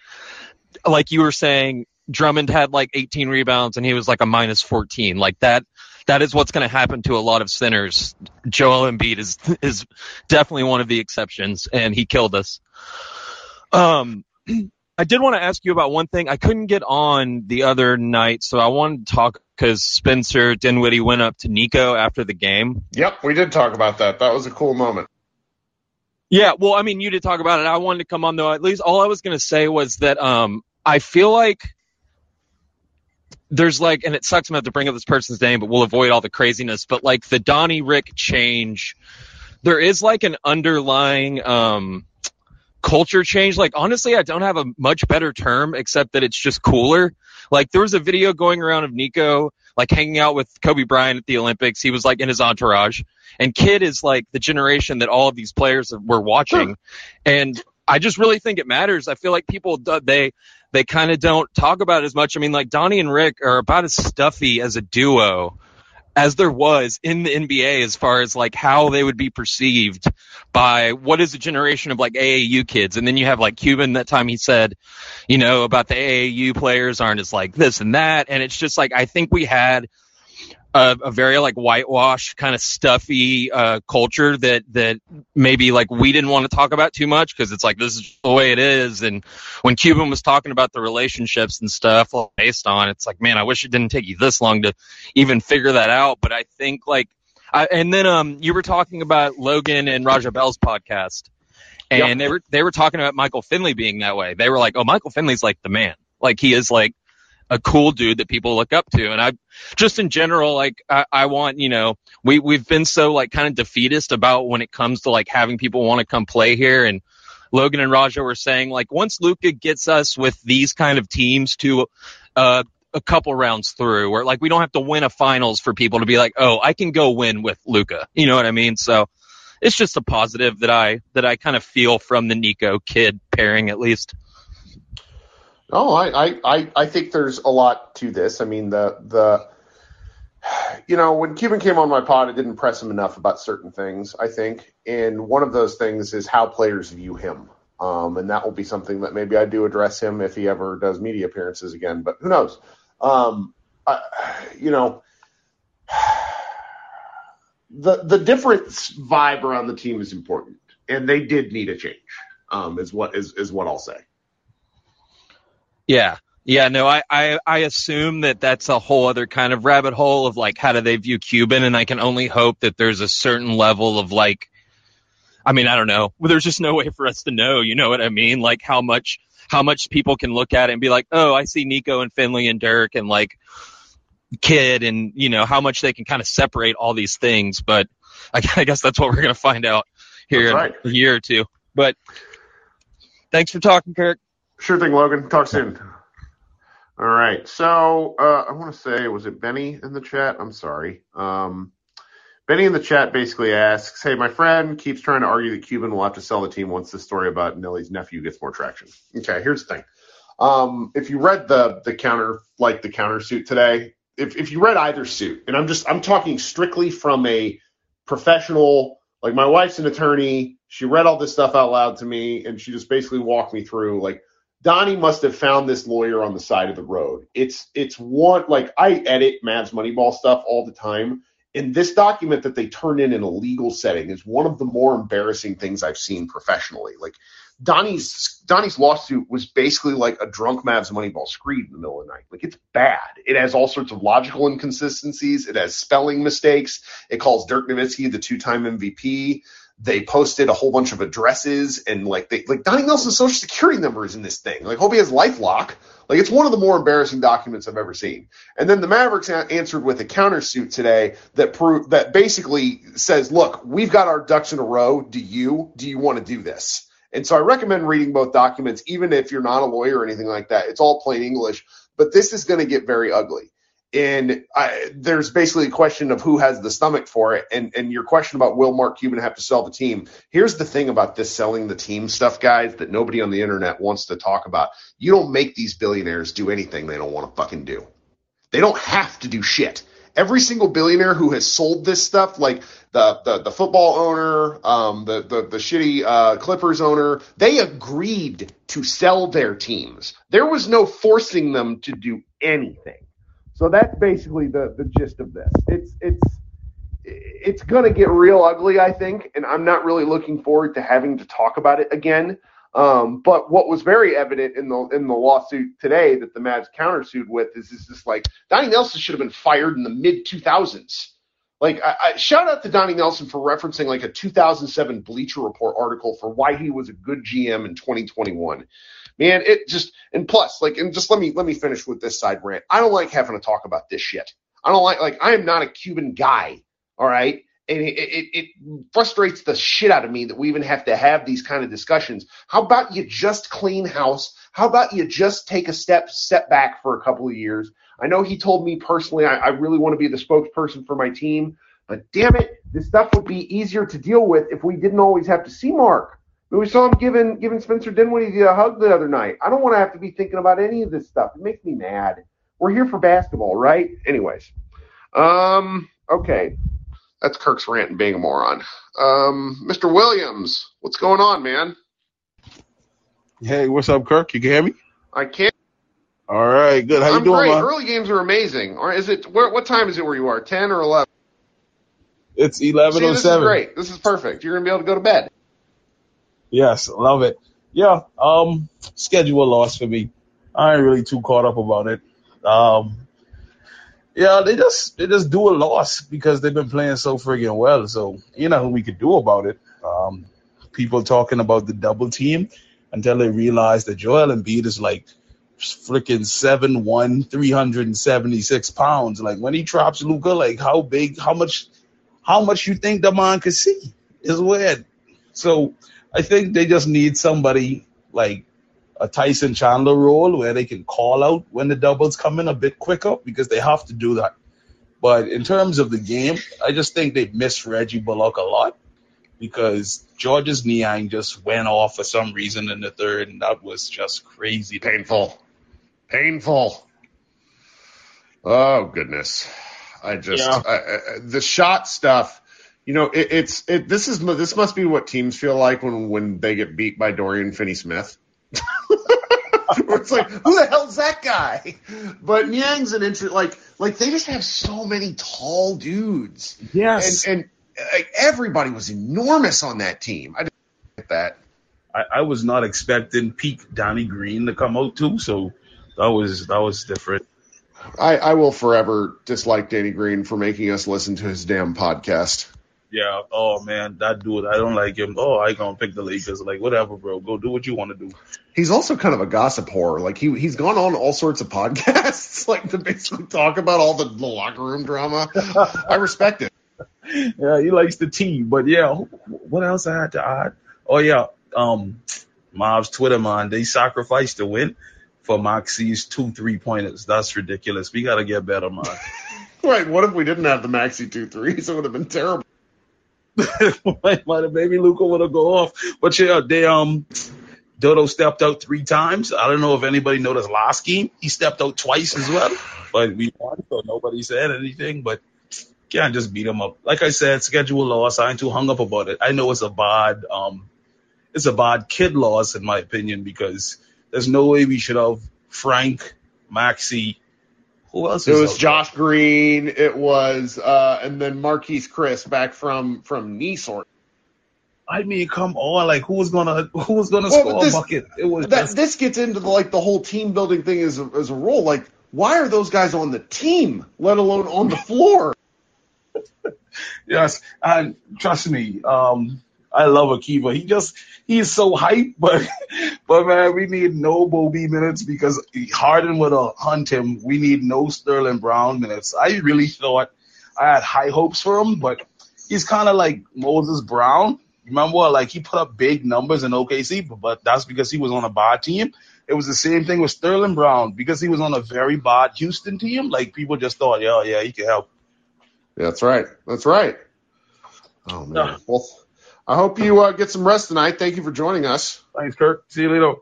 like you were saying, Drummond had like 18 rebounds and he was like a minus 14. Like that, that is what's going to happen to a lot of sinners. Joel Embiid is is definitely one of the exceptions, and he killed us. Um, I did want to ask you about one thing. I couldn't get on the other night, so I wanted to talk because Spencer Dinwiddie went up to Nico after the game. Yep, we did talk about that. That was a cool moment. Yeah, well, I mean, you did talk about it. I wanted to come on though. At least all I was going to say was that um, I feel like there's like, and it sucks to have to bring up this person's name, but we'll avoid all the craziness. But like the Donnie Rick change, there is like an underlying um, culture change. Like honestly, I don't have a much better term except that it's just cooler. Like there was a video going around of Nico like hanging out with Kobe Bryant at the Olympics. He was like in his entourage, and Kidd is like the generation that all of these players were watching, and I just really think it matters. I feel like people they they kind of don't talk about as much. I mean, like Donnie and Rick are about as stuffy as a duo as there was in the NBA as far as like how they would be perceived by what is a generation of like AAU kids. And then you have like Cuban that time he said, you know, about the AAU players aren't as like this and that. And it's just like, I think we had a, a very like whitewash kind of stuffy uh, culture that that maybe like we didn't want to talk about too much because it's like this is the way it is. And when Cuban was talking about the relationships and stuff based on, it's like man, I wish it didn't take you this long to even figure that out. But I think like, I, and then um, you were talking about Logan and Raja Bell's podcast. And yep. they were they were talking about Michael Finley being that way. They were like, "Oh, Michael Finley's like the man. Like he is like a cool dude that people look up to. And I just in general, like I, I want, you know, we, we've been so like kind of defeatist about when it comes to like having people want to come play here. And Logan and Raja were saying like once Luka gets us with these kind of teams to, uh, a couple rounds through where like we don't have to win a finals for people to be like, oh, I can go win with Luka. You know what I mean? So it's just a positive that I that I kind of feel from the Nico Kidd pairing at least. No, I, I, I think there's a lot to this. I mean, the the you know, when Cuban came on my pod, it didn't press him enough about certain things, I think. And one of those things is how players view him. Um, and that will be something that maybe I do address him if he ever does media appearances again, but who knows? Um, I, you know, the the different vibe around the team is important, and they did need a change. Um, is what is is what I'll say. Yeah, yeah, no, I, I, I assume that that's a whole other kind of rabbit hole of like, how do they view Cuban? And I can only hope that there's a certain level of like, I mean, I don't know. Well, there's just no way for us to know. You know what I mean? Like how much, how much people can look at it and be like, oh, I see Nico and Finley and Dirk and like Kidd and, you know, how much they can kind of separate all these things. But I, I guess that's what we're going to find out here right. in a year or two. But thanks for talking, Kirk. Sure thing, Logan. Talk soon. All right. So uh, I want to say, was it Benny in the chat? I'm sorry. Um, Benny in the chat basically asks, "Hey, my friend keeps trying to argue that Cuban will have to sell the team once the story about Nelly's nephew gets more traction." Okay, here's the thing. Um, if you read the the counter like the counter suit today, if if you read either suit, and I'm just I'm talking strictly from a professional, like my wife's an attorney, she read all this stuff out loud to me, and she just basically walked me through like Donnie must have found this lawyer on the side of the road. It's it's one like I edit Mavs Moneyball stuff all the time, and this document that they turn in in a legal setting is one of the more embarrassing things I've seen professionally. Like Donnie's Donnie's lawsuit was basically like a drunk Mavs Moneyball screed in the middle of the night. Like it's bad. It has all sorts of logical inconsistencies. It has spelling mistakes. It calls Dirk Nowitzki the two-time MVP. They posted a whole bunch of addresses and like they like Donnie Nelson's social security number is in this thing. Like hope he has LifeLock. Like it's one of the more embarrassing documents I've ever seen. And then the Mavericks answered with a countersuit today that prove that basically says, look, we've got our ducks in a row. Do you? Do you want to do this? And so I recommend reading both documents, even if you're not a lawyer or anything like that. It's all plain English, but this is going to get very ugly and I, there's basically a question of who has the stomach for it. And and your question about will Mark Cuban have to sell the team? Here's the thing about this selling the team stuff, guys, that nobody on the internet wants to talk about. You don't make these billionaires do anything they don't want to fucking do. They don't have to do shit. Every single billionaire who has sold this stuff, like the the, the football owner, um, the the, the shitty uh, Clippers owner, they agreed to sell their teams. There was no forcing them to do anything. So that's basically the the gist of this. It's it's it's to get real ugly, I think, and I'm not really looking forward to having to talk about it again. Um, but what was very evident in the in the lawsuit today that the Mavs countersued with is is this like Donnie Nelson should have been fired in the mid 2000s. Like, I, I, shout out to Donnie Nelson for referencing like a 2007 Bleacher Report article for why he was a good GM in 2021 man, it just and plus, like, and just let me let me finish with this side rant. I don't like having to talk about this shit. I don't like like I am not a Cuban guy. All right. And it, it, it frustrates the shit out of me that we even have to have these kind of discussions. How about you just clean house? How about you just take a step step back for a couple of years? I know he told me personally I, I really want to be the spokesperson for my team, but damn it, this stuff would be easier to deal with if we didn't always have to see Mark. We saw him giving giving Spencer Dinwiddie a hug the other night. I don't want to have to be thinking about any of this stuff. It makes me mad. We're here for basketball, right? Anyways, um, okay, that's Kirk's rant and being a moron. Um, Mr. Williams, what's going on, man? Hey, what's up, Kirk? You can hear me? I can't. All right, good. How I'm you doing, great. man? Early games are amazing. Or is it? Where, what time is it where you are? Ten or eleven? It's eleven oh this is seven. great. This is perfect. You're gonna be able to go to bed. Yes, love it. Yeah, um, schedule loss for me. I ain't really too caught up about it. Um, yeah, they just they just do a loss because they've been playing so friggin' well. So you know what we could do about it. Um, people talking about the double team until they realize that Joel Embiid is like freaking seven one, three hundred and seventy six pounds. Like when he drops Luka, like how big, how much, how much you think the man could see is weird. So I think they just need somebody like a Tyson Chandler role where they can call out when the doubles come in a bit quicker because they have to do that. But in terms of the game, I just think they missed Reggie Bullock a lot because Georges Niang just went off for some reason in the third, and that was just crazy. Painful. Painful. Oh, goodness. I just, Yeah. I, I, the shot stuff, you know, it, it's, it, this is, this must be what teams feel like when, when they get beat by Dorian Finney Smith. It's like, who the hell's that guy? But Niang's an interest, like, like they just have so many tall dudes. Yes. And, and like, everybody was enormous on that team. I didn't get that. I, I was not expecting peak Donnie Green to come out too, so that was that was different. I, I will forever dislike Danny Green for making us listen to his damn podcast. Yeah. Oh man, that dude, I don't like him. Oh, I gonna pick the Lakers. Like whatever, bro. Go do what you want to do. He's also kind of a gossip whore. Like he he's gone on all sorts of podcasts, like to basically talk about all the, the locker room drama. I respect it. Yeah, he likes the team, But yeah, what else I had to add? Oh yeah, um, Mavs Twitter man, they sacrificed the win for Maxi's two three pointers. That's ridiculous. We gotta get better, man. Right. What if we didn't have the Maxi two threes? It would have been terrible. maybe Luka would have go off. But yeah, they um Dodo stepped out three times. I don't know if anybody noticed game. He stepped out twice as well. But we won, so nobody said anything. But can't just beat him up. Like I said, schedule loss. I ain't too hung up about it. I know it's a bad um it's a bad kid loss in my opinion because there's no way we should have Frank, Maxi. Who else It is was out Josh Green. It was uh and then Marquese Chriss back from from knee sort. I mean, come on, like who was gonna who was gonna Well, score this- a bucket? It was That just this gets into the, like the whole team building thing as a, as a role. Like, why are those guys on the team, let alone on the floor? Yes, and trust me, um, I love Akiva. He just he's so hype, but but man, we need no Bobby minutes because Harden would have hunt him. We need no Sterling Brown minutes. I really thought I had high hopes for him, but he's kind of like Moses Brown. Remember, like he put up big numbers in OKC, but, but that's because he was on a bad team. It was the same thing with Sterling Brown because he was on a very bad Houston team. Like people just thought, yeah, yeah, he could help. That's right. That's right. Oh man. Well, I hope you uh, get some rest tonight. Thank you for joining us. Thanks, Kirk. See you later.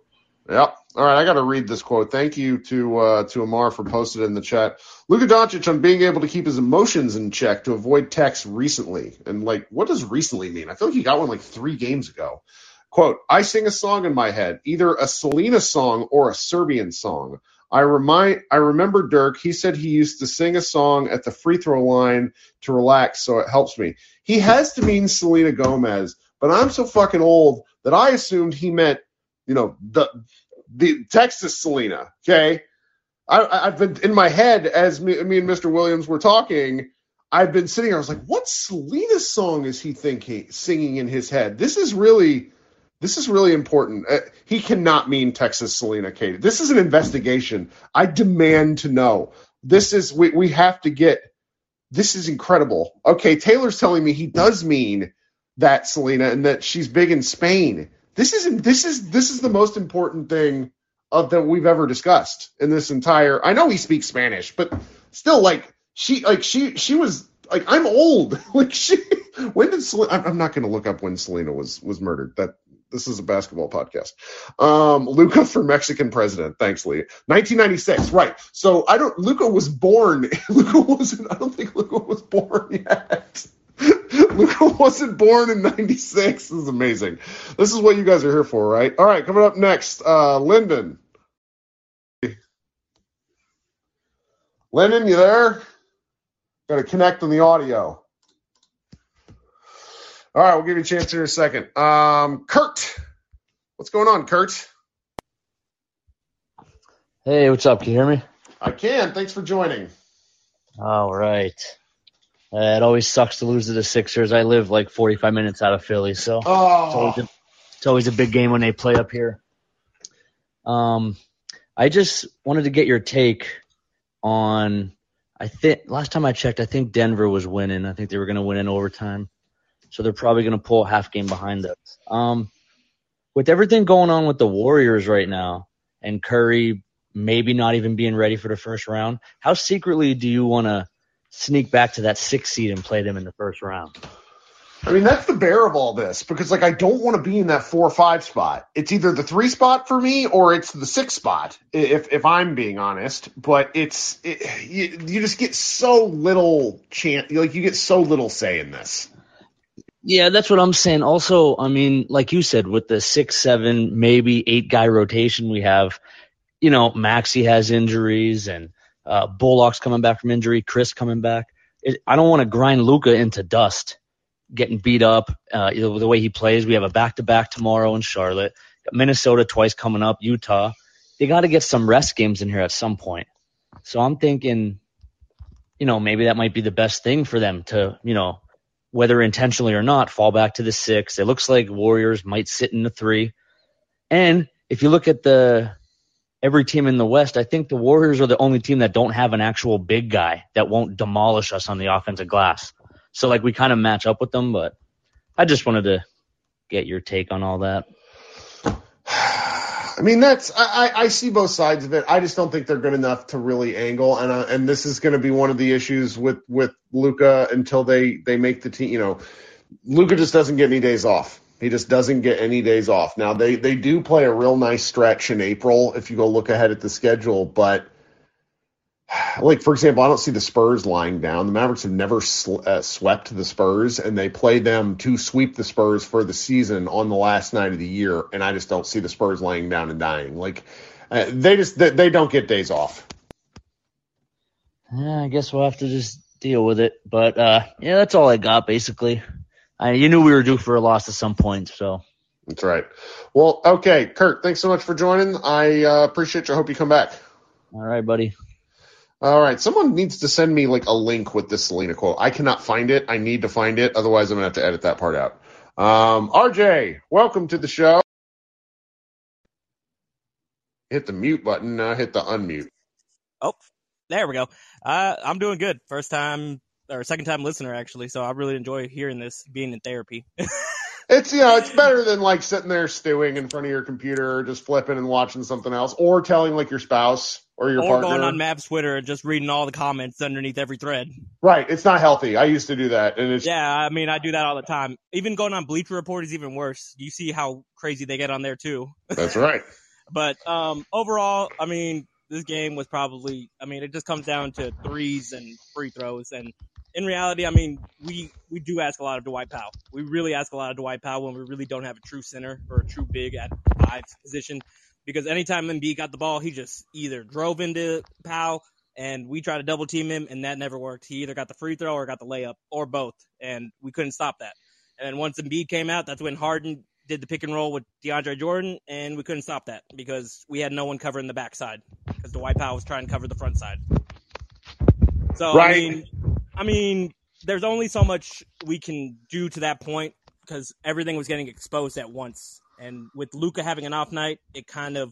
Yep. All right, I got to read this quote. Thank you to uh, to Amar for posting it in the chat. Luka Doncic on being able to keep his emotions in check to avoid texts recently. And like, what does recently mean? I feel like he got one like three games ago. Quote: I sing a song in my head, either a Selena song or a Serbian song. I remind I remember Dirk. He said he used to sing a song at the free throw line to relax, so it helps me. He has to mean Selena Gomez, but I'm so fucking old that I assumed he meant, you know, the the Texas Selena. Okay, I, I've been in my head as me, me and Mr. Williams were talking. I've been sitting. I was like, what Selena song is he thinking singing in his head? This is really. This is really important. Uh, he cannot mean Texas Selena Katie. This is an investigation. I demand to know. This is we, we have to get this is incredible. Okay, Taylor's telling me he does mean that Selena and that she's big in Spain. This is this is this is the most important thing of that we've ever discussed in this entire. I know he speaks Spanish, but still, like she like she she was like I'm old. Like she when did Selena? I'm, I'm not going to look up when Selena was was murdered. That this is a basketball podcast. Um, Luka for Mexican president. Thanks, Lee. 1996, right? So I don't. Luka was born. Luka wasn't. I don't think Luka was born yet. Luka wasn't born in 96. This is amazing. This is what you guys are here for, right? All right, coming up next, uh, Lyndon. Lyndon, you there? Got to connect on the audio. All right, we'll give you a chance here in a second. Um, Kurt, what's going on, Kurt? Hey, what's up? Can you hear me? I can. Thanks for joining. All right. Uh, it always sucks to lose to the Sixers. I live like 45 minutes out of Philly, so it's, always Oh, a, it's always a big game when they play up here. Um, I just wanted to get your take on. I think last time I checked, I think Denver was winning. I think they were going to win in overtime, so they're probably going to pull a half game behind us. Um, with everything going on with the Warriors right now and Curry maybe not even being ready for the first round, how secretly do you want to sneak back to that six seed and play them in the first round? I mean, that's the bear of all this because, like, I don't want to be in that four or five spot. It's either the three spot for me or it's the six spot, if if I'm being honest. But it's it, you, you just get so little chance, like you get so little say in this. Yeah, that's what I'm saying. Also, I mean, like you said, with the six, seven, maybe eight guy rotation we have, you know, Maxi has injuries and uh, Bullock's coming back from injury, Chriss coming back. It, I don't want to grind Luka into dust, getting beat up. Uh, the way he plays, we have a back to back tomorrow in Charlotte, Minnesota twice coming up, Utah. They got to get some rest games in here at some point. So I'm thinking, you know, maybe that might be the best thing for them to, you know, whether intentionally or not, fall back to the six. It looks like Warriors might sit in the three. And if you look at the every team in the West, I think the Warriors are the only team that don't have an actual big guy that won't demolish us on the offensive glass. So like we kind of match up with them, but I just wanted to get your take on all that. I mean, that's I, I see both sides of it. I just don't think they're good enough to really angle, and uh, and this is going to be one of the issues with with Luka until they they make the team. You know, Luka just doesn't get any days off. He just doesn't get any days off. Now they they do play a real nice stretch in April if you go look ahead at the schedule, but like for example, I don't see the Spurs lying down. The Mavericks have never sl- uh, swept the Spurs, and they play them to sweep the Spurs for the season on the last night of the year. And I just don't see the Spurs laying down and dying. Like uh, they just they, they don't get days off. Yeah, I guess we'll have to just deal with it. But uh, yeah, that's all I got basically. I, you knew we were due for a loss at some point, so. That's right. Well, okay, Kurt, thanks so much for joining. I uh, appreciate you. I hope you come back. All right, buddy. All right. Someone needs to send me like a link with this Selena quote. I cannot find it. I need to find it. Otherwise, I'm to have to edit that part out. Um, RJ, welcome to the show. Hit the mute button. Now hit the unmute. Oh, there we go. Uh, I'm doing good. First time or second time listener actually, so I really enjoy hearing this being in therapy. it's you know it's better than like sitting there stewing in front of your computer, or just flipping and watching something else, or telling like your spouse or your or partner. going on Mavs Twitter and just reading all the comments underneath every thread. Right, it's not healthy. I used to do that, and it's yeah. I mean, I do that all the time. Even going on Bleacher Report is even worse. You see how crazy they get on there too. That's right. but um, overall, I mean, this game was probably. I mean, it just comes down to threes and free throws, and in reality, I mean, we we do ask a lot of Dwight Powell. We really ask a lot of Dwight Powell when we really don't have a true center or a true big at five position because anytime Embiid got the ball, he just either drove into Powell and we tried to double team him and that never worked. He either got the free throw or got the layup or both, and we couldn't stop that. And then once Embiid came out, that's when Harden did the pick and roll with DeAndre Jordan, and we couldn't stop that because we had no one covering the backside because Dwight Powell was trying to cover the front side. So Right. I mean, I mean, there's only so much we can do to that point because everything was getting exposed at once. And with Luka having an off night, it kind of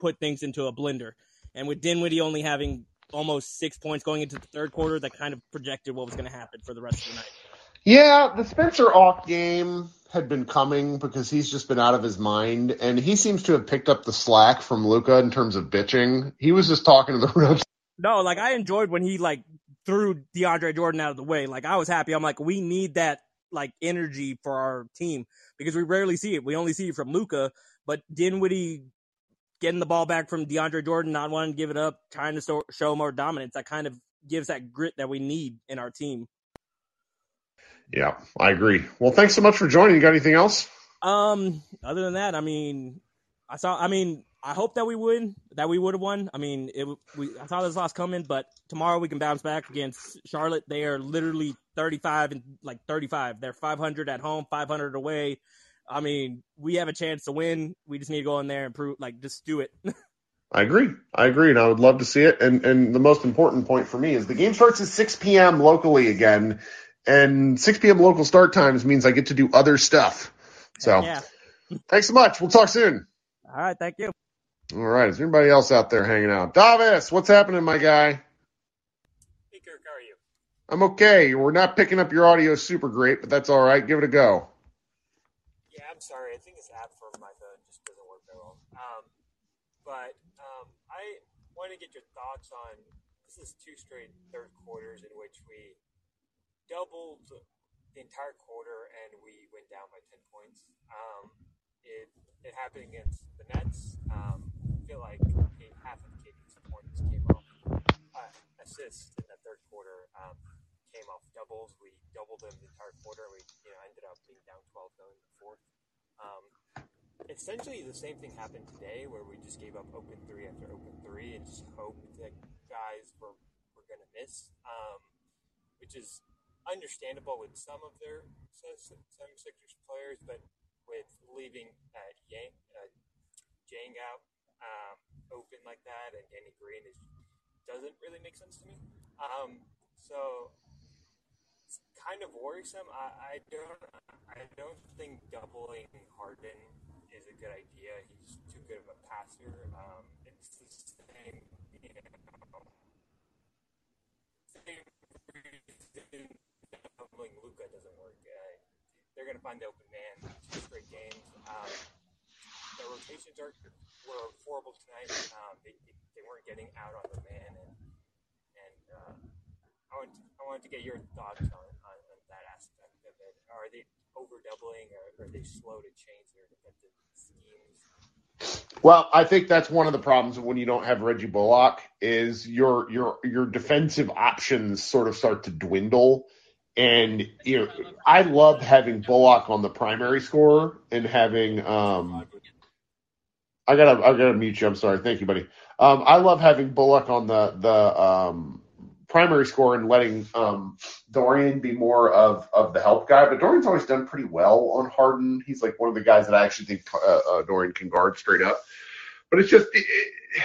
put things into a blender. And with Dinwiddie only having almost six points going into the third quarter, that kind of projected what was going to happen for the rest of the night. Yeah, the Spencer off game had been coming because he's just been out of his mind, and he seems to have picked up the slack from Luka in terms of bitching. He was just talking to the refs. No, like I enjoyed when he like threw DeAndre Jordan out of the way. Like I was happy. I'm like, we need that like energy for our team because we rarely see it. We only see it from Luka, but Dinwiddie getting the ball back from DeAndre Jordan, not wanting to give it up, trying to show more dominance. That kind of gives that grit that we need in our team. Yeah, I agree. Well, thanks so much for joining. You got anything else? Um, other than that, I mean, I saw. I mean, I hope that we win. That we would have won. I mean, it. We I saw this loss coming, but tomorrow we can bounce back against Charlotte. They are literally 35 and like 35. They're 500 at home, 500 away. I mean, we have a chance to win. We just need to go in there and prove, like, just do it. I agree. I agree, and I would love to see it. And and the most important point for me is the game starts at 6 p.m. locally again, and 6 p.m. local start times means I get to do other stuff. So, yeah. thanks so much. We'll talk soon. All right. Thank you. All right. Is anybody else out there hanging out? Davis, what's happening, my guy? Hey, Kirk, how are you? I'm okay. We're not picking up your audio super great, but that's all right. Give it a go. Yeah, I'm sorry. I think this app for my phone just doesn't work very well. Um, but um, I want to get your thoughts on this is two straight third quarters in which we doubled the entire quarter and we went down by 10 points. Um, it, it happened against the Nets. Um, feel like half of KD's points came off uh, assists in the third quarter um, came off doubles. We doubled them the entire quarter. We you know ended up being down 12 going in the fourth. Um, essentially, the same thing happened today, where we just gave up open three after open three and just hoped that guys were were going to miss, um, which is understandable with some of their 76ers players, but with leaving uh, Yang, uh, Jang out um, open like that and Danny Green is doesn't really make sense to me. Um, so it's kind of worrisome. I, I don't I don't think doubling Harden is a good idea. He's too good of a passer. Um, it's the same, you know, same reason doubling Luka doesn't work. Uh, they're going to find the open man two straight games. Um, the rotations are were horrible tonight. Um, they, they weren't getting out on the man, and and uh, I want I wanted to get your thoughts on, on, on that aspect of it. Are they over doubling, or are they slow to change their defensive schemes? Well, I think that's one of the problems when you don't have Reggie Bullock is your your your defensive options sort of start to dwindle. And you know, I love having Bullock on the primary scorer and having um, I gotta I gotta mute you. I'm sorry. Thank you, buddy. Um, I love having Bullock on the the um, primary score and letting um, Dorian be more of of the help guy. But Dorian's always done pretty well on Harden. He's like one of the guys that I actually think uh, uh, Dorian can guard straight up. But it's just. It, it,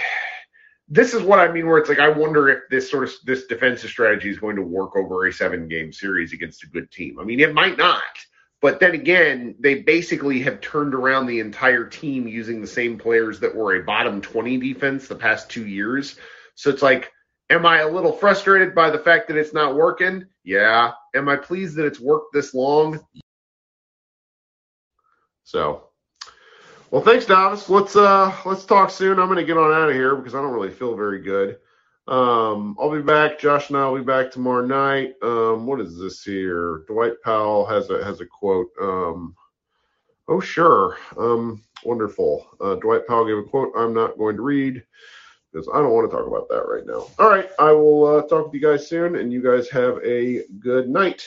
this is what I mean, where it's like I wonder if this sort of this defensive strategy is going to work over a seven game series against a good team. I mean, it might not, but then again, they basically have turned around the entire team using the same players that were a bottom 20 defense the past two years. So it's like, am I a little frustrated by the fact that it's not working? Yeah. Am I pleased that it's worked this long? So, well, thanks, Davis. Let's uh let's talk soon. I'm gonna get on out of here because I don't really feel very good. Um, I'll be back. Josh and I will be back tomorrow night. Um, what is this here? Dwight Powell has a has a quote. Um, oh sure. Um, wonderful. Uh, Dwight Powell gave a quote. I'm not going to read because I don't want to talk about that right now. All right, I will uh, talk with you guys soon, and you guys have a good night.